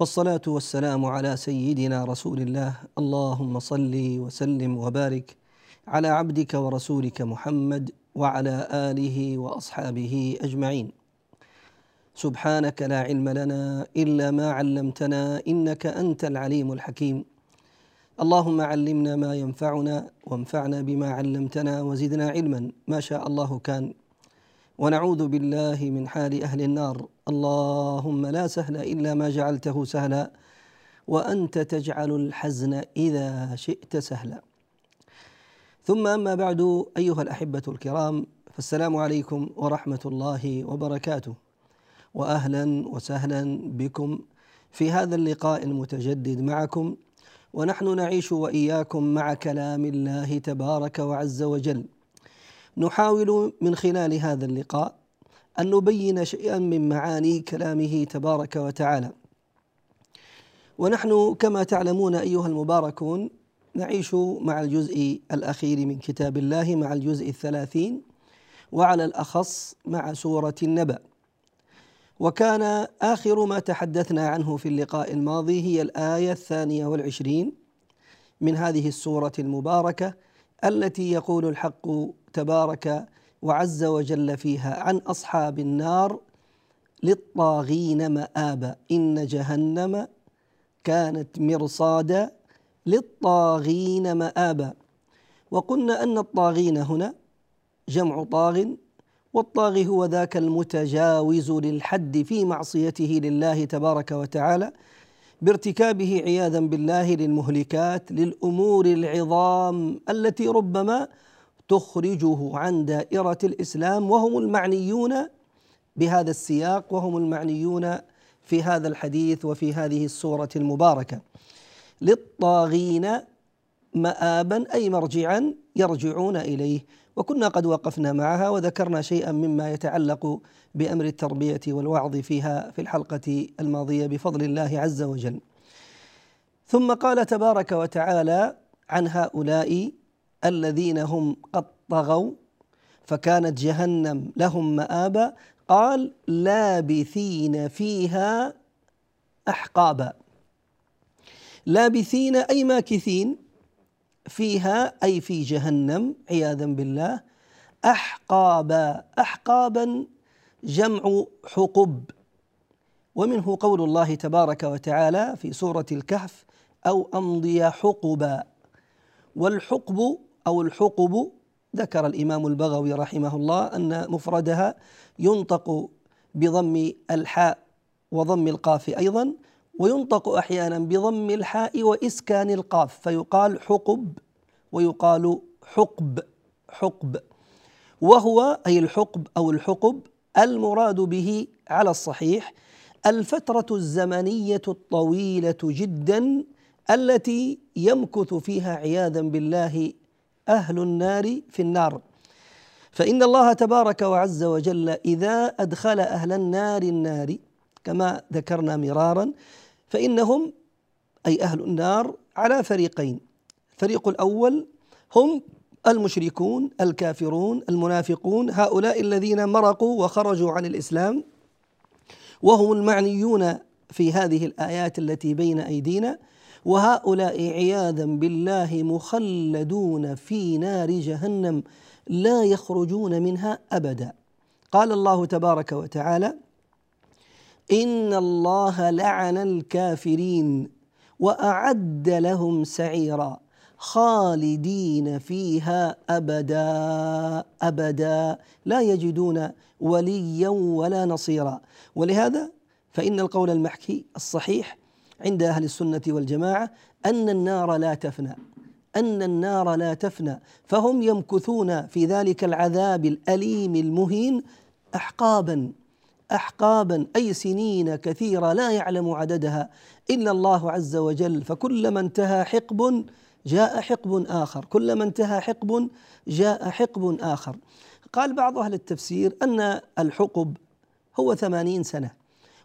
والصلاة والسلام على سيدنا رسول الله. اللهم صل وسلم وبارك على عبدك ورسولك محمد وعلى آله وأصحابه أجمعين. سبحانك لا علم لنا إلا ما علمتنا إنك أنت العليم الحكيم. اللهم علمنا ما ينفعنا وانفعنا بما علمتنا وزدنا علما. ما شاء الله كان. ونعوذ بالله من حال أهل النار. اللهم لا سهل إلا ما جعلته سهلا وأنت تجعل الحزن إذا شئت سهلا. ثم أما بعد أيها الأحبة الكرام فالسلام عليكم ورحمة الله وبركاته. واهلا وسهلا بكم في هذا اللقاء المتجدد معكم ونحن نعيش وإياكم مع كلام الله تبارك وعز وجل. نحاول من خلال هذا اللقاء أن نبين شيئا من معاني كلامه تبارك وتعالى. ونحن كما تعلمون أيها المباركون نعيش مع الجزء الأخير من كتاب الله مع الجزء الثلاثين وعلى الأخص مع سورة النبأ. وكان آخر ما تحدثنا عنه في اللقاء الماضي هي الآية الثانية والعشرين من هذه السورة المباركة التي يقول الحق تبارك وعز وجل فيها عن أصحاب النار للطاغين مآبا. إن جهنم كانت مرصادا للطاغين مآبا. وقلنا أن الطاغين هنا جمع طاغ والطاغي هو ذاك المتجاوز للحد في معصيته لله تبارك وتعالى بارتكابه عياذا بالله للمهلكات للأمور العظام التي ربما تخرجه عن دائرة الإسلام وهم المعنيون بهذا السياق وهم المعنيون في هذا الحديث وفي هذه السورة المباركة للطاغين مآبا أي مرجعا يرجعون إليه وكنا قد وقفنا معها وذكرنا شيئا مما يتعلق بأمر التربية والوعظ فيها في الحلقة الماضية بفضل الله عز وجل. ثم قال تبارك وتعالى عن هؤلاء الذين هم قد طغوا فكانت جهنم لهم مآبا قال لابثين فيها أحقابا. لابثين أي ماكثين فيها أي في جهنم عياذا بالله. أحقابا أحقابا جمع حقب. ومنه قول الله تبارك وتعالى في سورة الكهف أو أمضي حقبا. والحقب أو الحقب ذكر الإمام البغوي رحمه الله أن مفردها ينطق بضم الحاء وضم القاف أيضا وينطق أحيانا بضم الحاء وإسكان القاف فيقال حقب ويقال حقب حقب. وهو أي الحقب أو الحقب المراد به على الصحيح الفترة الزمنية الطويلة جدا التي يمكث فيها عياذا بالله أهل النار في النار. فإن الله تبارك وعز وجل إذا أدخل أهل النار النار كما ذكرنا مرارا فإنهم أي أهل النار على فريقين. الفريق الأول هم المشركون الكافرون المنافقون هؤلاء الذين مرقوا وخرجوا عن الإسلام وهم المعنيون في هذه الآيات التي بين أيدينا. وهؤلاء عياذا بالله مخلدون في نار جهنم لا يخرجون منها أبدا. قال الله تبارك وتعالى إن الله لعن الكافرين وأعد لهم سعيرا خالدين فيها أبدا أبدا لا يجدون وليا ولا نصيرا. ولهذا فإن القول المحكي الصحيح عند أهل السنة والجماعة أن النار لا تفنى أن النار لا تفنى فهم يمكثون في ذلك العذاب الأليم المهين احقابا احقابا أي سنين كثيرة لا يعلم عددها إلا الله عز وجل. فكلما انتهى حقب جاء حقب آخر كلما انتهى حقب جاء حقب آخر. قال بعض أهل التفسير أن الحقب هو ثمانين سنة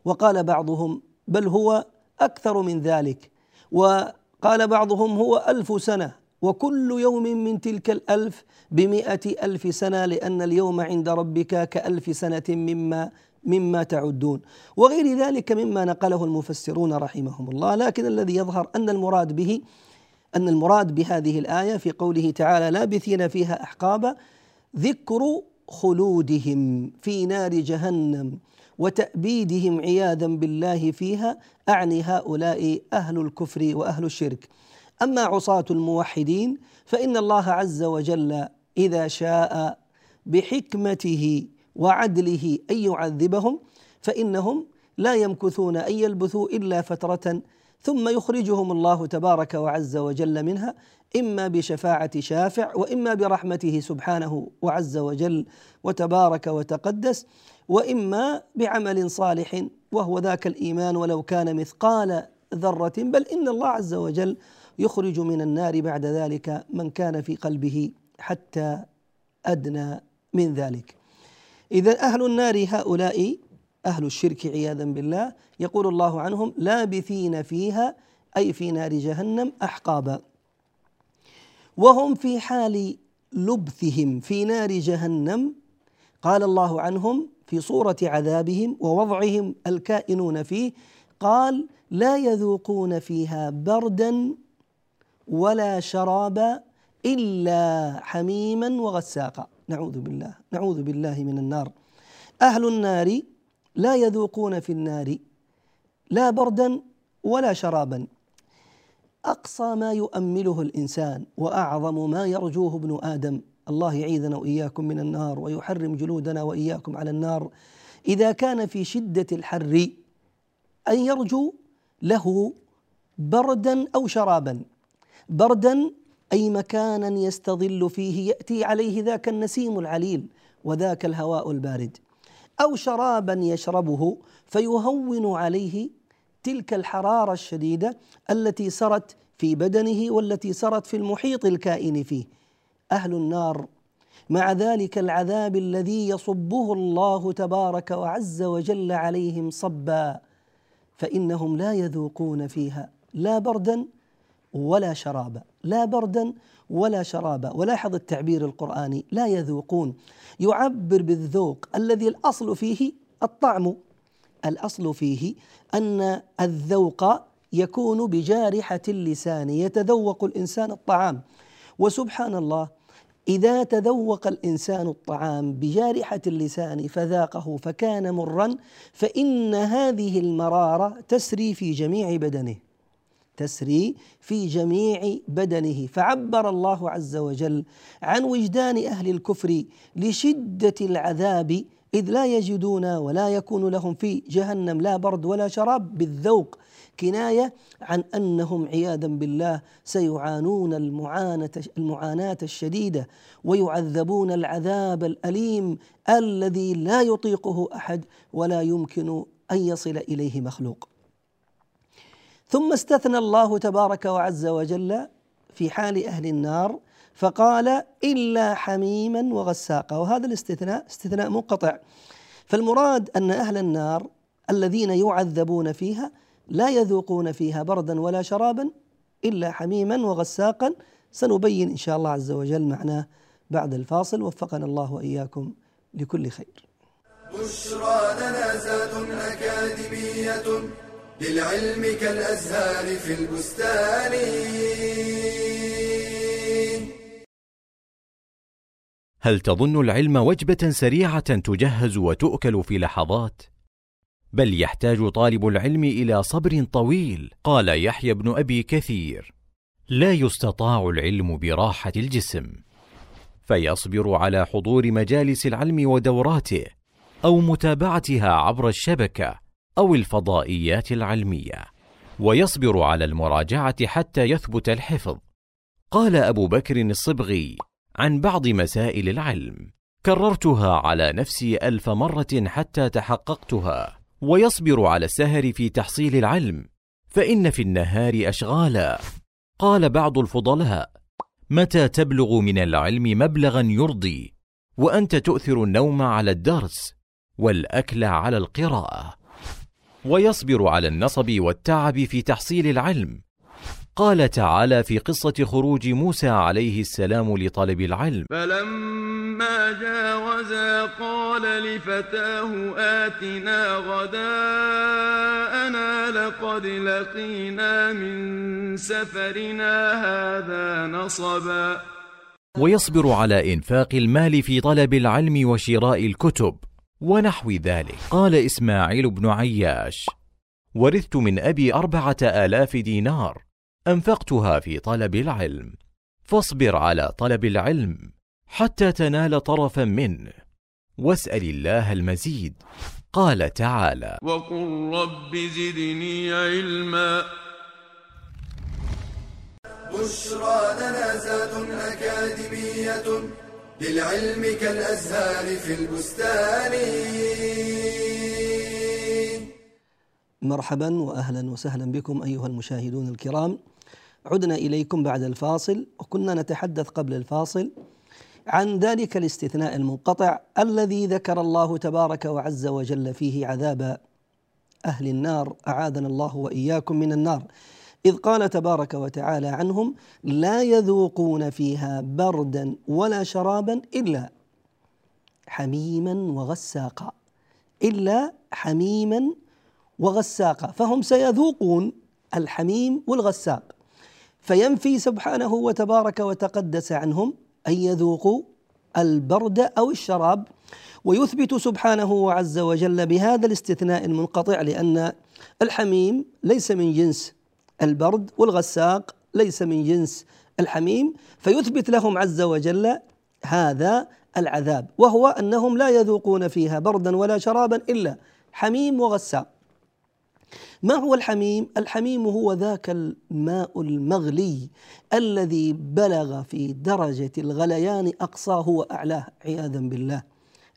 وقال بعضهم بل هو أكثر من ذلك. وقال بعضهم هو ألف سنة. وكل يوم من تلك الألف بمئة ألف سنة لأن اليوم عند ربك كألف سنة مما مما تعدون. وغير ذلك مما نقله المفسرون رحمهم الله. لكن الذي يظهر أن المراد به أن المراد بهذه الآية في قوله تعالى لابثين فيها أحقابا ذكر خلودهم في نار جهنم. وتأبيدهم عياذا بالله فيها أعني هؤلاء أهل الكفر وأهل الشرك. أما عصاة الموحدين فإن الله عز وجل إذا شاء بحكمته وعدله أن يعذبهم فإنهم لا يمكثون أن يلبثوا إلا فترة ثم يخرجهم الله تبارك وعز وجل منها إما بشفاعة شافع وإما برحمته سبحانه وعز وجل وتبارك وتقدس. وإما بعمل صالح وهو ذاك الإيمان ولو كان مثقال ذرة بل إن الله عز وجل يخرج من النار بعد ذلك من كان في قلبه حتى أدنى من ذلك. إذا أهل النار هؤلاء أهل الشرك عياذا بالله يقول الله عنهم لابثين فيها أي في نار جهنم أحقابا. وهم في حال لبثهم في نار جهنم قال الله عنهم في صورة عذابهم ووضعهم الكائنون فيه قال لا يذوقون فيها بردا ولا شرابا إلا حميما وغساقا. نعوذ بالله نعوذ بالله من النار. أهل النار لا يذوقون في النار لا بردا ولا شرابا. أقصى ما يؤمله الإنسان وأعظم ما يرجوه ابن آدم. الله يعيذنا وإياكم من النار ويحرم جلودنا وإياكم على النار. إذا كان في شدة الحر أن يرجو له بردا أو شرابا. بردا أي مكانا يستظل فيه يأتي عليه ذاك النسيم العليل وذاك الهواء البارد. أو شرابا يشربه فيهون عليه تلك الحرارة الشديدة التي سرت في بدنه والتي سرت في المحيط الكائن فيه. أهل النار مع ذلك العذاب الذي يصبه الله تبارك وعز وجل عليهم صبا فإنهم لا يذوقون فيها لا بردا ولا شرابا. لا بردا ولا شرابا. ولاحظ التعبير القرآني لا يذوقون. يعبر بالذوق الذي الأصل فيه الطعم. الأصل فيه أن الذوق يكون بجارحة اللسان يتذوق الإنسان الطعام. وسبحان الله إذا تذوق الإنسان الطعام بجارحة اللسان فذاقه فكان مرا فإن هذه المرارة تسري في جميع بدنه. تسري في جميع بدنه. فعبر الله عز وجل عن وجدان أهل الكفر لشدة العذاب إذ لا يجدون ولا يكون لهم في جهنم لا برد ولا شراب بالذوق. كناية عن أنهم عياذا بالله سيعانون المعاناه المعاناة الشديدة ويعذبون العذاب الأليم الذي لا يطيقه أحد ولا يمكن أن يصل إليه مخلوق. ثم استثنى الله تبارك وعز وجل في حال أهل النار فقال إلا حميما وغساقا. وهذا الاستثناء استثناء منقطع. فالمراد أن أهل النار الذين يعذبون فيها لا يذوقون فيها بردا ولا شرابا إلا حميما وغساقا. سنبين إن شاء الله عز وجل معناه بعد الفاصل. وفقنا الله وإياكم لكل خير. بشرى لنا زاد أكاديمية للعلم كالأزهار في البستان. هل تظن العلم وجبة سريعة تجهز وتؤكل في لحظات؟ بل يحتاج طالب العلم إلى صبر طويل قال يحيى بن أبي كثير. لا يستطاع العلم براحة الجسم. فيصبر على حضور مجالس العلم ودوراته أو متابعتها عبر الشبكة أو الفضائيات العلمية. ويصبر على المراجعة حتى يثبت الحفظ. قال أبو بكر الصبغي عن بعض مسائل العلم. كررتها على نفسي ألف مرة حتى تحققتها. ويصبر على السهر في تحصيل العلم. فإن في النهار أشغالا. قال بعض الفضلاء متى تبلغ من العلم مبلغا يرضي؟ وأنت تؤثر النوم على الدرس والأكل على القراءة. ويصبر على النصب والتعب في تحصيل العلم. قال تعالى في قصة خروج موسى عليه السلام لطلب العلم. فلما جاوزا قال لفتاه آتنا غداءنا لقد لقينا من سفرنا هذا نصبا. ويصبر على إنفاق المال في طلب العلم وشراء الكتب ونحو ذلك. قال إسماعيل بن عياش ورثت من أبي أربعة آلاف دينار. أنفقتها في طلب العلم. فاصبر على طلب العلم حتى تنال طرفا منه. واسأل الله المزيد. قال تعالى وقل رب زدني علما. بشرى لنا زاد أكاديمية للعلم كالأزهار في البستان. مرحبا وأهلا وسهلا بكم أيها المشاهدون الكرام. عدنا إليكم بعد الفاصل وكنا نتحدث قبل الفاصل عن ذلك الاستثناء المنقطع الذي ذكر الله تبارك وعز وجل فيه عذاب أهل النار أعاذنا الله وإياكم من النار. إذ قال تبارك وتعالى عنهم لا يذوقون فيها بردا ولا شرابا إلا حميما وغساقا إلا حميما وغساقا فهم سيذوقون الحميم والغساق. فينفي سبحانه وتبارك وتقدس عنهم أن يذوقوا البرد أو الشراب ويثبت سبحانه عز وجل بهذا الاستثناء المنقطع لأن الحميم ليس من جنس البرد والغساق ليس من جنس الحميم فيثبت لهم عز وجل هذا العذاب وهو أنهم لا يذوقون فيها بردا ولا شرابا إلا حميم وغساق. ما هو الحميم؟ الحميم هو ذاك الماء المغلي الذي بلغ في درجة الغليان أقصاه وأعلاه. عياذا بالله.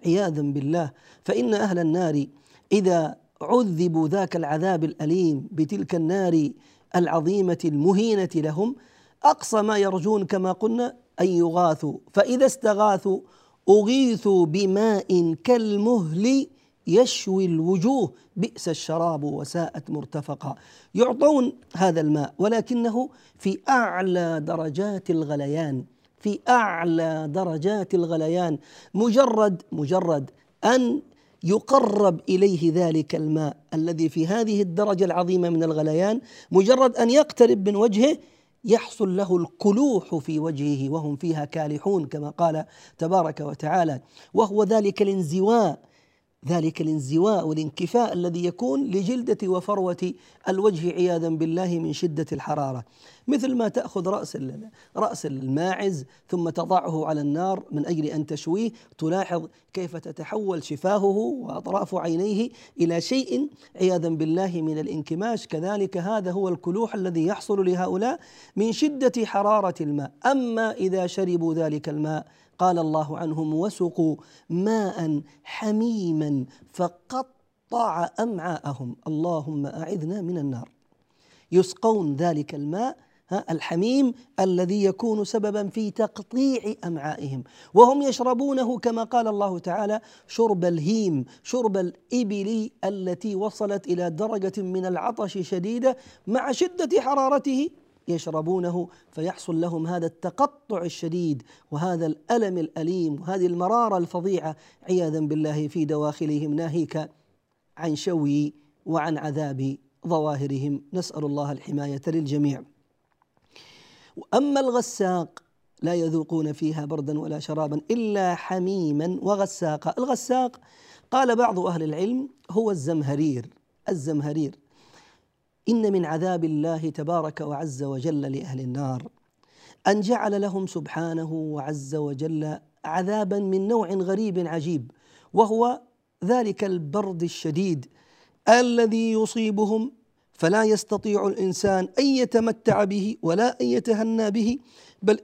عياذا بالله. فإن أهل النار إذا عذبوا ذاك العذاب الأليم بتلك النار العظيمة المهينة لهم أقصى ما يرجون كما قلنا أن يغاثوا. فإذا استغاثوا أغيثوا بماء كالمهل يشوي الوجوه بئس الشراب وساءت مرتفقا. يعطون هذا الماء ولكنه في أعلى درجات الغليان في أعلى درجات الغليان. مجرد مجرد أن يقرب إليه ذلك الماء الذي في هذه الدرجة العظيمة من الغليان مجرد أن يقترب من وجهه يحصل له الكلوح في وجهه وهم فيها كالحون كما قال تبارك وتعالى. وهو ذلك الانزواء ذلك الانزواء والانكفاء الذي يكون لجلدة وفروة الوجه عياذا بالله من شدة الحرارة. مثل ما تأخذ رأس رأس الماعز ثم تضعه على النار من أجل أن تشويه تلاحظ كيف تتحول شفاهه وأطراف عينيه إلى شيء عياذا بالله من الانكماش. كذلك هذا هو الكلوح الذي يحصل لهؤلاء من شدة حرارة الماء. أما إذا شربوا ذلك الماء قال الله عنهم وسقوا ماء حميما فقطع أمعاءهم. اللهم أعذنا من النار. يسقون ذلك الماء الحميم الذي يكون سببا في تقطيع أمعائهم. وهم يشربونه كما قال الله تعالى شرب الهيم شرب الإبل التي وصلت إلى درجة من العطش شديدة مع شدة حرارته يشربونه فيحصل لهم هذا التقطع الشديد وهذا الألم الأليم وهذه المرارة الفظيعة. عياذا بالله في دواخلهم ناهيك عن شوي وعن عذاب ظواهرهم. نسأل الله الحماية للجميع. وأما الغساق لا يذوقون فيها بردا ولا شرابا إلا حميما وغساقا. الغساق قال بعض أهل العلم هو الزمهرير الزمهرير. إن من عذاب الله تبارك وعز وجل لأهل النار أن جعل لهم سبحانه وعز وجل عذابا من نوع غريب عجيب وهو ذلك البرد الشديد الذي يصيبهم فلا يستطيع الإنسان أن يتمتع به ولا أن يتهنى به بل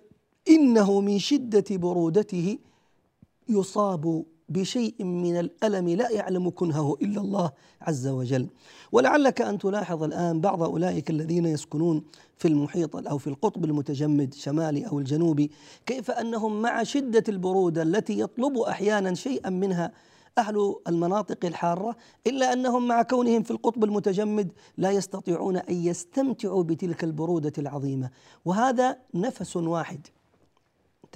إنه من شدة برودته يصاب بشيء من الألم لا يعلم كنهه إلا الله عز وجل. ولعلك أن تلاحظ الآن بعض أولئك الذين يسكنون في المحيط أو في القطب المتجمد شمالي أو الجنوبي كيف أنهم مع شدة البرودة التي يطلب أحيانا شيئا منها أهل المناطق الحارة إلا أنهم مع كونهم في القطب المتجمد لا يستطيعون أن يستمتعوا بتلك البرودة العظيمة. وهذا نفس واحد.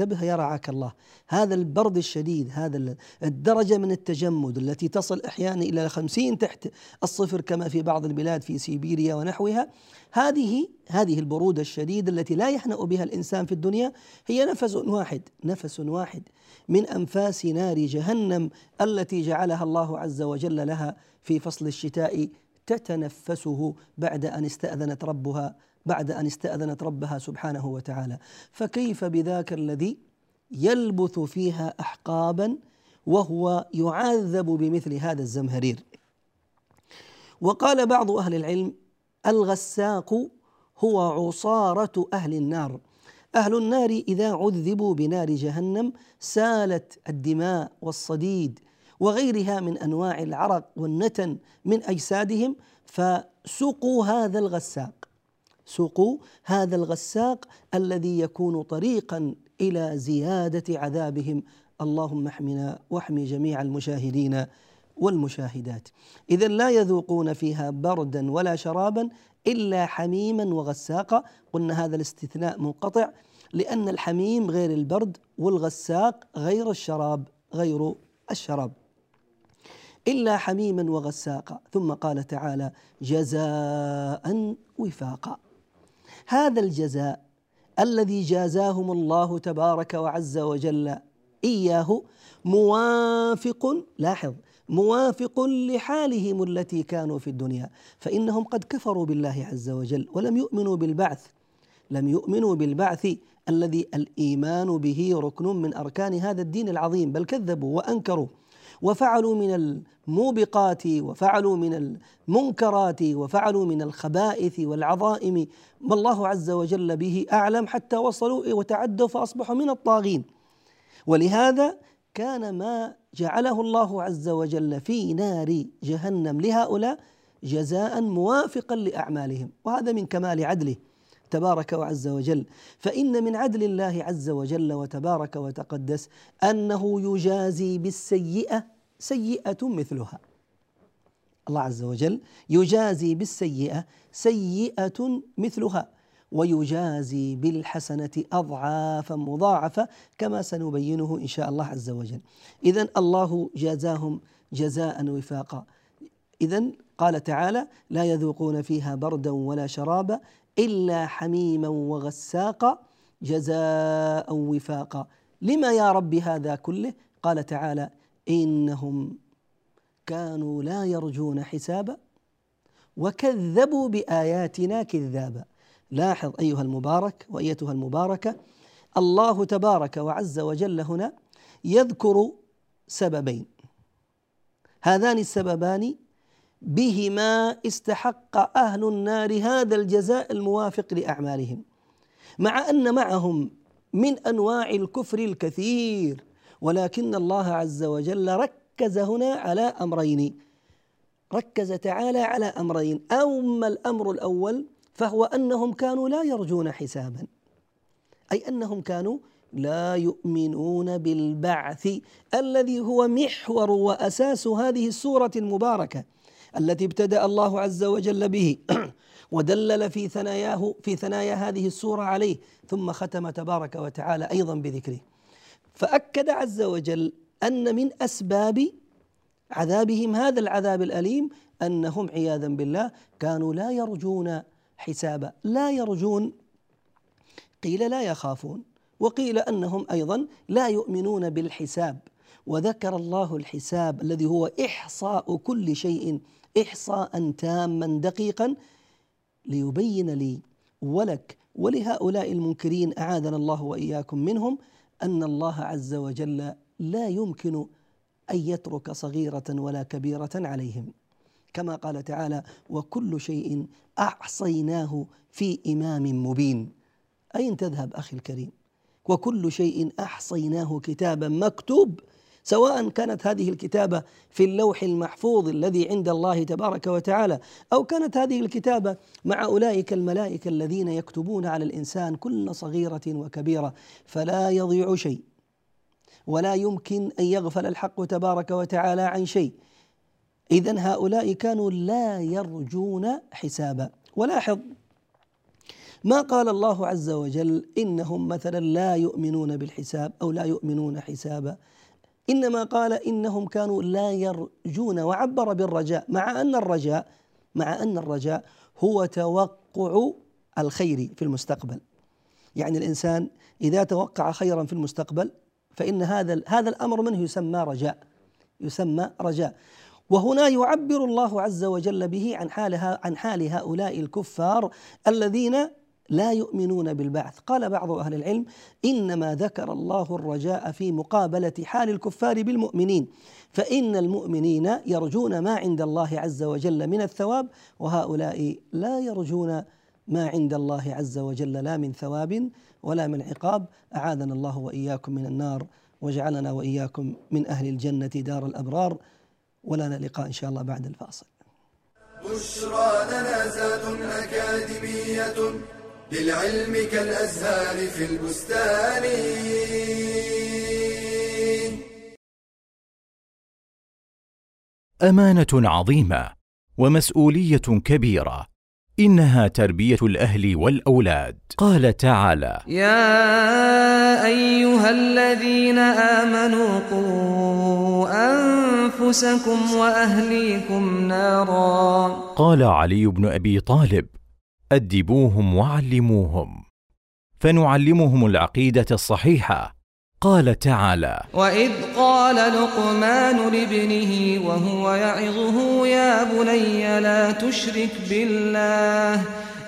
انتبه يا رعاك الله. هذا البرد الشديد هذا الدرجة من التجمد التي تصل أحيانا إلى خمسين تحت الصفر كما في بعض البلاد في سيبيريا ونحوها. هذه هذه البرودة الشديدة التي لا يحنأ بها الإنسان في الدنيا هي نفس واحد نفس واحد من أنفاس نار جهنم التي جعلها الله عز وجل لها في فصل الشتاء تتنفسه بعد أن استأذنت ربها بعد أن استأذنت ربها سبحانه وتعالى. فكيف بذاك الذي يلبث فيها احقابا وهو يعذب بمثل هذا الزمهرير؟ وقال بعض أهل العلم الغساق هو عصارة أهل النار. أهل النار إذا عذبوا بنار جهنم سالت الدماء والصديد وغيرها من أنواع العرق والنتن من أجسادهم فسقوا هذا الغساق. سقوا هذا الغساق الذي يكون طريقا إلى زيادة عذابهم. اللهم احمنا واحمي جميع المشاهدين والمشاهدات. اذا لا يذوقون فيها بردا ولا شرابا إلا حميما وغساقا. قلنا هذا الاستثناء منقطع لأن الحميم غير البرد والغساق غير الشراب غير الشراب. إلا حميما وغساقا. ثم قال تعالى جزاء وفاقا. هذا الجزاء الذي جازاهم الله تبارك وعز وجل إياه موافق لاحظ موافق لحالهم التي كانوا في الدنيا فإنهم قد كفروا بالله عز وجل ولم يؤمنوا بالبعث لم يؤمنوا بالبعث الذي الإيمان به ركن من أركان هذا الدين العظيم بل كذبوا وأنكروا. وفعلوا من الموبقات وفعلوا من المنكرات وفعلوا من الخبائث والعظائم ما الله عز وجل به أعلم حتى وصلوا وتعدوا فأصبحوا من الطاغين. ولهذا كان ما جعله الله عز وجل في نار جهنم لهؤلاء جزاء موافقا لأعمالهم وهذا من كمال عدله. تبارك وعز وجل. فإن من عدل الله عز وجل وتبارك وتقدس أنه يجازي بالسيئة سيئة مثلها. الله عز وجل يجازي بالسيئة سيئة مثلها ويجازي بالحسنة أضعافا مضاعفة كما سنبينه إن شاء الله عز وجل. اذا الله جازاهم جزاء وفاقا. اذا قال تعالى لا يذوقون فيها بردا ولا شرابا إلا حميما وغساقا جزاء وفاقا. لما يا رب هذا كله؟ قال تعالى إنهم كانوا لا يرجون حسابا وكذبوا بآياتنا كذابا. لاحظ أيها المبارك وأيتها المباركة الله تبارك وعز وجل هنا يذكر سببين. هذان السببان بهما استحق أهل النار هذا الجزاء الموافق لأعمالهم. مع أن معهم من أنواع الكفر الكثير ولكن الله عز وجل ركز هنا على أمرين. ركز تعالى على أمرين. أما الأمر الأول فهو أنهم كانوا لا يرجون حسابا. أي أنهم كانوا لا يؤمنون بالبعث الذي هو محور وأساس هذه السورة المباركة. التي ابتدأ الله عز وجل به ودلل في ثناياه في ثنايا هذه السورة عليه ثم ختم تبارك وتعالى أيضا بذكره. فأكد عز وجل أن من أسباب عذابهم هذا العذاب الأليم أنهم عياذا بالله كانوا لا يرجون حسابا لا يرجون قيل لا يخافون وقيل أنهم أيضا لا يؤمنون بالحساب. وذكر الله الحساب الذي هو إحصاء كل شيء إحصاء تاما دقيقا ليبين لي ولك ولهؤلاء المنكرين أعاذنا الله وإياكم منهم أن الله عز وجل لا يمكن أن يترك صغيرة ولا كبيرة عليهم. كما قال تعالى وكل شيء أحصيناه في إمام مبين أين تذهب أخي الكريم؟ وكل شيء أحصيناه كتابا مكتوب سواء كانت هذه الكتابة في اللوح المحفوظ الذي عند الله تبارك وتعالى أو كانت هذه الكتابة مع أولئك الملائكة الذين يكتبون على الإنسان كل صغيرة وكبيرة فلا يضيع شيء ولا يمكن أن يغفل الحق تبارك وتعالى عن شيء. إذا هؤلاء كانوا لا يرجون حسابا. ولاحظ ما قال الله عز وجل إنهم مثلا لا يؤمنون بالحساب أو لا يؤمنون حسابا. إنما قال إنهم كانوا لا يرجون وعبر بالرجاء مع أن الرجاء مع أن الرجاء هو توقع الخير في المستقبل. يعني الإنسان إذا توقع خيرا في المستقبل فإن هذا هذا الأمر منه يسمى رجاء يسمى رجاء. وهنا يعبر الله عز وجل به عن حالها عن حال هؤلاء الكفار الذين لا يؤمنون بالبعث. قال بعض أهل العلم إنما ذكر الله الرجاء في مقابلة حال الكفار بالمؤمنين فإن المؤمنين يرجون ما عند الله عز وجل من الثواب وهؤلاء لا يرجون ما عند الله عز وجل لا من ثواب ولا من عقاب. أعاذنا الله وإياكم من النار وجعلنا وإياكم من أهل الجنة دار الأبرار. ولنا لقاء إن شاء الله بعد الفاصل. بشرى لنا زاد أكاديمية. للعلم كالأزهار في البستان. أمانة عظيمة ومسؤولية كبيرة إنها تربية الأهل والأولاد. قال تعالى يا أيها الذين آمنوا قوا أنفسكم وأهليكم نارا. قال علي بن أبي طالب أدبوهم وعلموهم. فنعلمهم العقيدة الصحيحة. قال تعالى واذ قال لقمان لابنه وهو يعظه يا بني لا تشرك بالله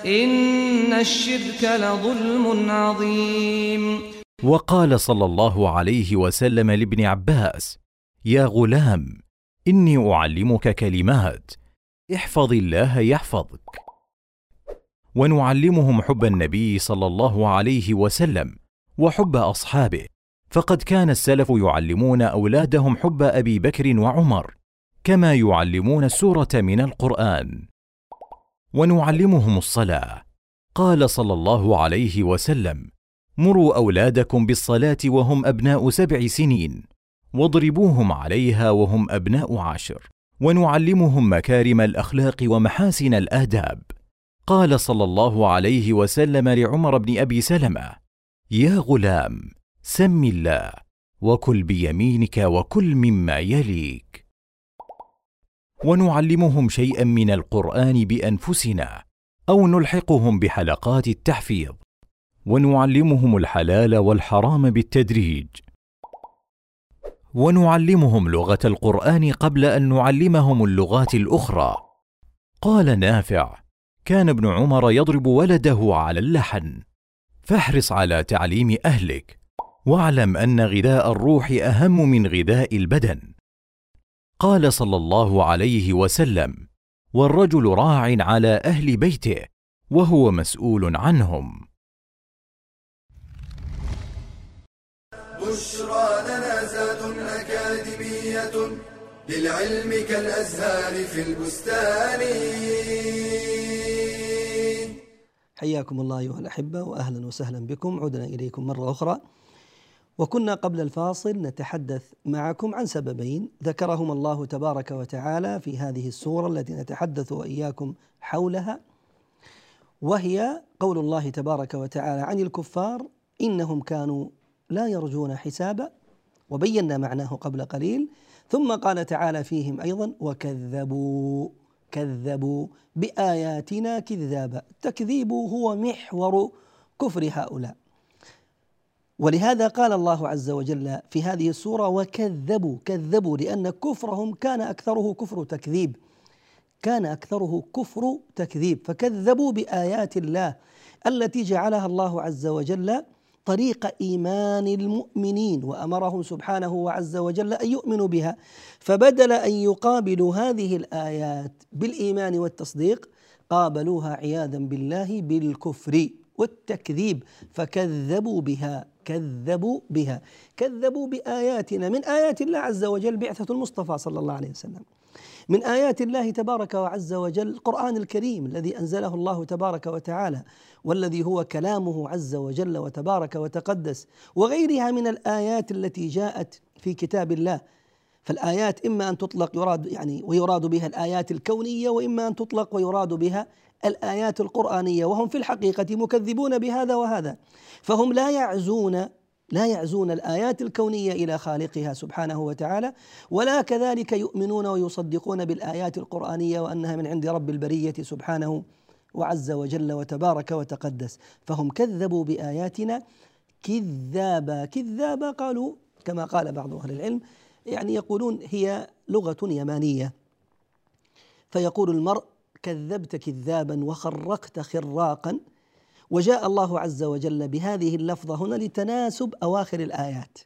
ان الشرك لظلم عظيم. وقال صلى الله عليه وسلم لابن عباس يا غلام إني أعلمك كلمات احفظ الله يحفظك. ونعلمهم حب النبي صلى الله عليه وسلم وحب أصحابه. فقد كان السلف يعلمون أولادهم حب أبي بكر وعمر كما يعلمون السورة من القرآن. ونعلمهم الصلاة. قال صلى الله عليه وسلم مروا أولادكم بالصلاة وهم أبناء سبع سنين. واضربوهم عليها وهم أبناء عشر. ونعلمهم مكارم الأخلاق ومحاسن الآداب. قال صلى الله عليه وسلم لعمر بن أبي سلمة يا غلام سم الله وكل بيمينك وكل مما يليك. ونعلمهم شيئا من القرآن بأنفسنا أو نلحقهم بحلقات التحفيظ ونعلمهم الحلال والحرام بالتدريج. ونعلمهم لغة القرآن قبل أن نعلمهم اللغات الأخرى. قال نافع كان ابن عمر يضرب ولده على اللحن. فاحرص على تعليم أهلك. واعلم أن غذاء الروح أهم من غذاء البدن. قال صلى الله عليه وسلم والرجل راع على أهل بيته وهو مسؤول عنهم. بشرى لنا زاد أكاديمية للعلم كالأزهار في البستان. حياكم الله أيها الأحبة وأهلا وسهلا بكم. عدنا إليكم مرة أخرى. وكنا قبل الفاصل نتحدث معكم عن سببين ذكرهما الله تبارك وتعالى في هذه السورة التي نتحدث وإياكم حولها وهي قول الله تبارك وتعالى عن الكفار إنهم كانوا لا يرجون حسابا وبينا معناه قبل قليل. ثم قال تعالى فيهم أيضا وكذبوا. كذبوا بآياتنا كذابا. التكذيب هو محور كفر هؤلاء. ولهذا قال الله عز وجل في هذه السورة وكذبوا كذبوا لأن كفرهم كان أكثره كفر تكذيب. كان أكثره كفر تكذيب. فكذبوا بآيات الله التي جعلها الله عز وجل طريق إيمان المؤمنين وأمرهم سبحانه وعز وجل أن يؤمنوا بها. فبدل أن يقابلوا هذه الآيات بالإيمان والتصديق قابلوها عياذا بالله بالكفر والتكذيب فكذبوا بها كذبوا بها. كذبوا بآياتنا من آيات الله عز وجل بعثة المصطفى صلى الله عليه وسلم. من آيات الله تبارك وعز وجل القرآن الكريم الذي أنزله الله تبارك وتعالى والذي هو كلامه عز وجل وتبارك وتقدس وغيرها من الآيات التي جاءت في كتاب الله. فالآيات إما أن تطلق يراد يعني ويراد بها الآيات الكونية وإما أن تطلق ويراد بها الآيات القرآنية وهم في الحقيقة مكذبون بهذا وهذا. فهم لا يعزون لا يعزون الآيات الكونية إلى خالقها سبحانه وتعالى ولا كذلك يؤمنون ويصدقون بالآيات القرآنية وأنها من عند رب البرية سبحانه وعز وجل وتبارك وتقدس. فهم كذبوا بآياتنا كذابا. كذابا قالوا كما قال بعض أهل العلم يعني يقولون هي لغة يمانية. فيقول المرء كذبت كذابا وخرقت خراقا وجاء الله عز وجل بهذه اللفظه هنا لتناسب أواخر الآيات.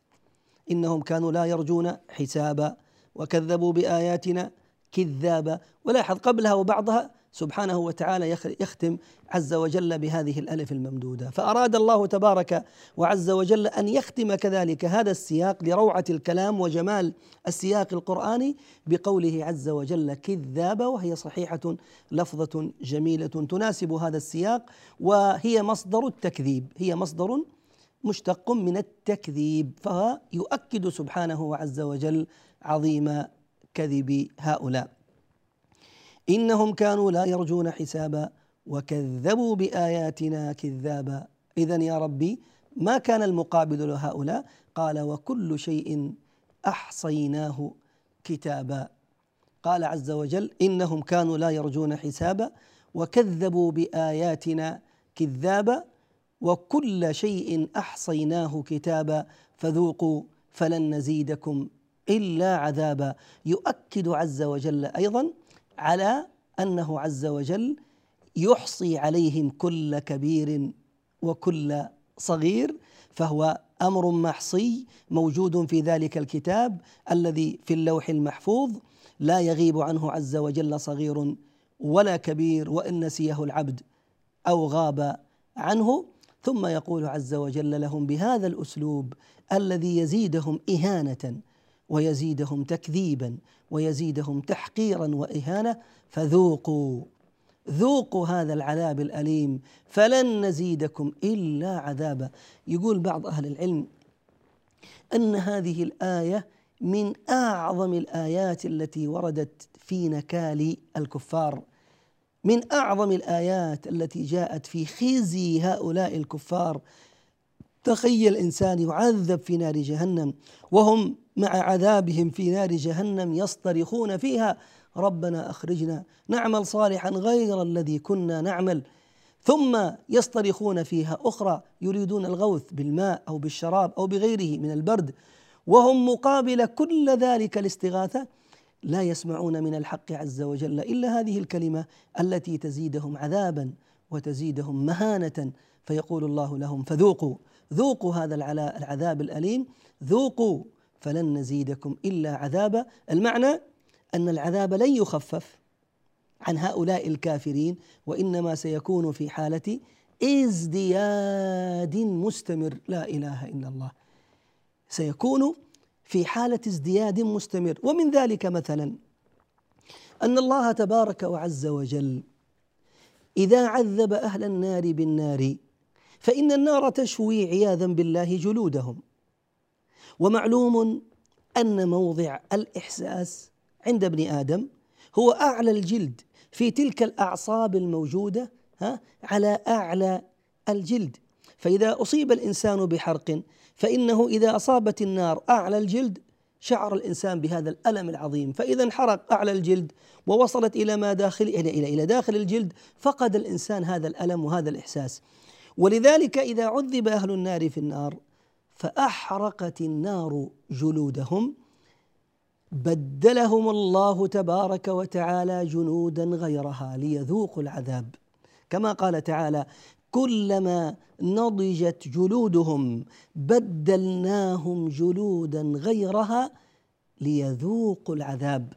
إنهم كانوا لا يرجون حسابا وكذبوا بآياتنا كذابا. ولاحظ قبلها وبعضها سبحانه وتعالى يختم عز وجل بهذه الألف الممدودة. فأراد الله تبارك وعز وجل أن يختم كذلك هذا السياق لروعة الكلام وجمال السياق القرآني بقوله عز وجل كذابه وهي صحيحة لفظة جميلة تناسب هذا السياق وهي مصدر التكذيب هي مصدر مشتق من التكذيب فيؤكد سبحانه وعز وجل عظيم كذب هؤلاء. إنهم كانوا لا يرجون حسابا وكذبوا بآياتنا كذابا. اذا يا ربي ما كان المقابل لهؤلاء؟ قال وكل شيء أحصيناه كتابا. قال عز وجل إنهم كانوا لا يرجون حسابا وكذبوا بآياتنا كذابا وكل شيء أحصيناه كتابا. فذوقوا فلن نزيدكم إلا عذابا. يؤكد عز وجل أيضا على أنه عز وجل يحصي عليهم كل كبير وكل صغير فهو أمر محصي موجود في ذلك الكتاب الذي في اللوح المحفوظ لا يغيب عنه عز وجل صغير ولا كبير وإن نسيه العبد أو غاب عنه. ثم يقول عز وجل لهم بهذا الأسلوب الذي يزيدهم إهانة ويزيدهم تكذيبا ويزيدهم تحقيرا وإهانة فذوقوا ذوقوا هذا العذاب الأليم فلن نزيدكم إلا عذابا. يقول بعض أهل العلم أن هذه الآية من أعظم الآيات التي وردت في نكال الكفار. من أعظم الآيات التي جاءت في خزي هؤلاء الكفار. تخيل إنسان يعذب في نار جهنم وهم مع عذابهم في نار جهنم يصطرخون فيها. ربنا أخرجنا نعمل صالحا غير الذي كنا نعمل. ثم يصطرخون فيها أخرى يريدون الغوث بالماء أو بالشراب أو بغيره من البرد. وهم مقابل كل ذلك الاستغاثة لا يسمعون من الحق عز وجل إلا هذه الكلمة التي تزيدهم عذابا وتزيدهم مهانة. فيقول الله لهم فذوقوا. ذوقوا هذا العذاب الأليم. ذوقوا فلن نزيدكم إلا عذابا. المعنى أن العذاب لن يخفف عن هؤلاء الكافرين وإنما سيكون في حالة ازدياد مستمر. لا إله إلا الله. سيكون في حالة ازدياد مستمر. ومن ذلك مثلا أن الله تبارك وعز وجل إذا عذب أهل النار بالنار فإن النار تشوي عياذا بالله جلودهم. ومعلوم أن موضع الإحساس عند ابن آدم هو أعلى الجلد في تلك الأعصاب الموجودة ها على أعلى الجلد. فإذا أصيب الإنسان بحرق فإنه إذا أصابت النار أعلى الجلد شعر الإنسان بهذا الألم العظيم. فإذا انحرق أعلى الجلد ووصلت إلى ما داخل إلى إلى إلى داخل الجلد فقد الإنسان هذا الألم وهذا الإحساس. ولذلك إذا عذب أهل النار في النار فأحرقت النار جلودهم بدلهم الله تبارك وتعالى جنودا غيرها ليذوقوا العذاب. كما قال تعالى كلما نضجت جلودهم بدلناهم جلودا غيرها ليذوقوا العذاب.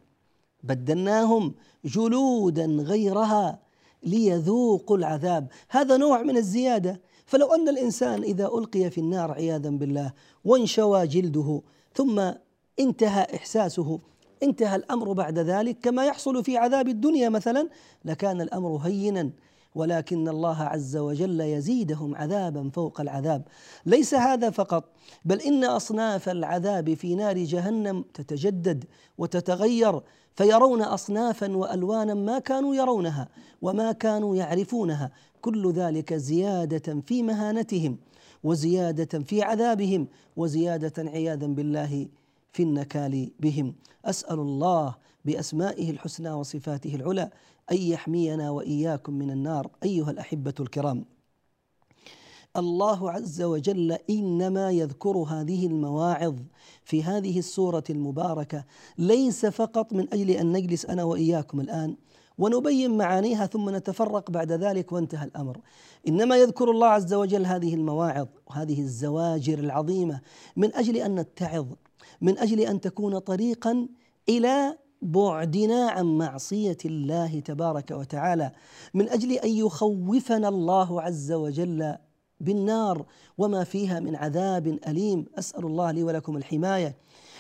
بدلناهم جلودا غيرها ليذوقوا العذاب. هذا نوع من الزيادة. فلو أن الإنسان إذا ألقي في النار عياذا بالله وانشوى جلده ثم انتهى إحساسه انتهى الأمر بعد ذلك كما يحصل في عذاب الدنيا مثلا لكان الأمر هينا. ولكن الله عز وجل يزيدهم عذابا فوق العذاب. ليس هذا فقط بل إن أصناف العذاب في نار جهنم تتجدد وتتغير فيرون اصنافا وألوانا ما كانوا يرونها وما كانوا يعرفونها كل ذلك زيادة في مهانتهم وزيادة في عذابهم وزيادة عياذا بالله في النكال بهم. أسأل الله بأسمائه الحسنى وصفاته العلى أن يحمينا وإياكم من النار أيها الأحبة الكرام. الله عز وجل إنما يذكر هذه المواعظ في هذه السورة المباركة. ليس فقط من أجل أن نجلس أنا وإياكم الآن ونبين معانيها ثم نتفرق بعد ذلك وانتهى الأمر. إنما يذكر الله عز وجل هذه المواعظ وهذه الزواجر العظيمة من أجل أن نتعظ من أجل أن تكون طريقا إلى بعدنا عن معصية الله تبارك وتعالى من أجل أن يخوفنا الله عز وجل بالنار وما فيها من عذاب أليم. أسأل الله لي ولكم الحماية.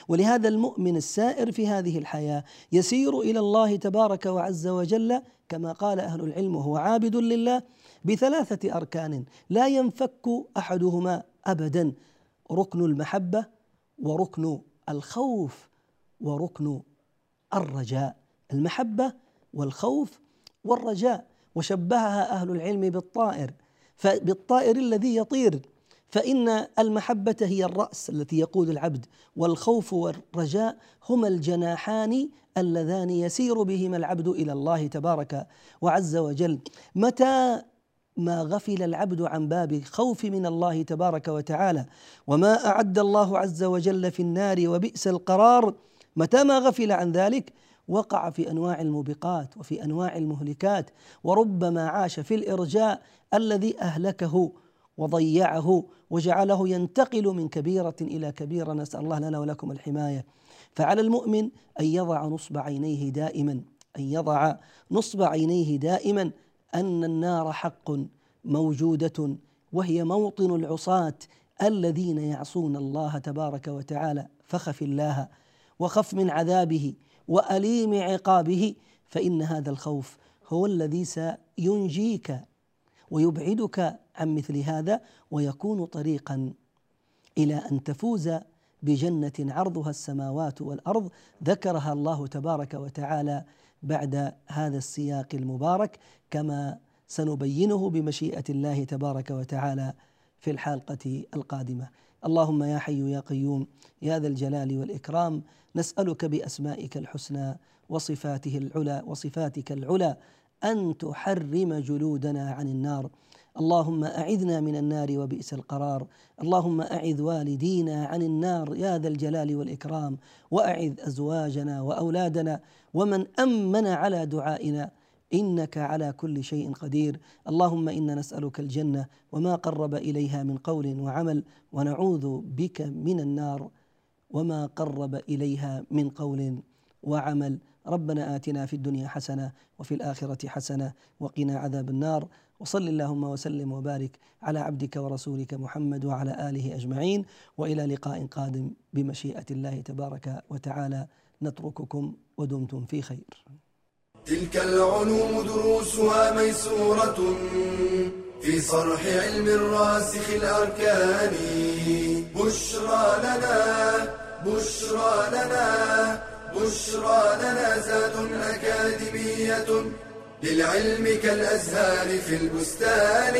ولهذا المؤمن السائر في هذه الحياة يسير إلى الله تبارك وعز وجل كما قال أهل العلم وهو عابد لله بثلاثة أركان لا ينفك أحدهما ابدا ركن المحبة وركن الخوف وركن الرجاء المحبة والخوف والرجاء وشبهها أهل العلم بالطائر فبالطائر الذي يطير. فإن المحبة هي الرأس التي يقود العبد والخوف والرجاء هما الجناحان اللذان يسير بهما العبد إلى الله تبارك وعز وجل. متى ما غفل العبد عن باب خوف من الله تبارك وتعالى وما أعد الله عز وجل في النار وبئس القرار متى ما غفل عن ذلك وقع في أنواع الموبقات وفي أنواع المهلكات وربما عاش في الإرجاء الذي أهلكه وضيعه وجعله ينتقل من كبيرة إلى كبيرة. نسأل الله لنا ولكم الحماية. فعلى المؤمن أن يضع نصب عينيه دائما أن يضع نصب عينيه دائما أن النار حق موجودة وهي موطن العصاة الذين يعصون الله تبارك وتعالى فخف الله وخف من عذابه وأليم عقابه فإن هذا الخوف هو الذي سينجيك ويبعدك عن مثل هذا ويكون طريقا إلى أن تفوز بجنة عرضها السماوات والأرض ذكرها الله تبارك وتعالى بعد هذا السياق المبارك كما سنبينه بمشيئة الله تبارك وتعالى في الحلقة القادمة. اللهم يا حي يا قيوم يا ذا الجلال والإكرام نسألك بأسمائك الحسنى وصفاته العلى وصفاتك العلى أن تحرم جلودنا عن النار. اللهم أعذنا من النار وبئس القرار. اللهم أعذ والدينا عن النار يا ذا الجلال والإكرام. وأعذ أزواجنا وأولادنا ومن أمن على دعائنا. إنك على كل شيء قدير. اللهم إنا نسألك الجنة وما قرب إليها من قول وعمل ونعوذ بك من النار. وما قرب اليها من قول وعمل ربنا اتنا في الدنيا حسنه وفي الاخره حسنه وقنا عذاب النار وصل اللهم وسلم وبارك على عبدك ورسولك محمد وعلى اله اجمعين والى لقاء قادم بمشيئه الله تبارك وتعالى نترككم ودمتم في خير. تلك العلوم دروسها ميسورة في صرح علم الراسخ الأركان بشرى لنا بشرى لنا بشرى لنا زاد أكاديمية للعلم كالأزهار في البستان.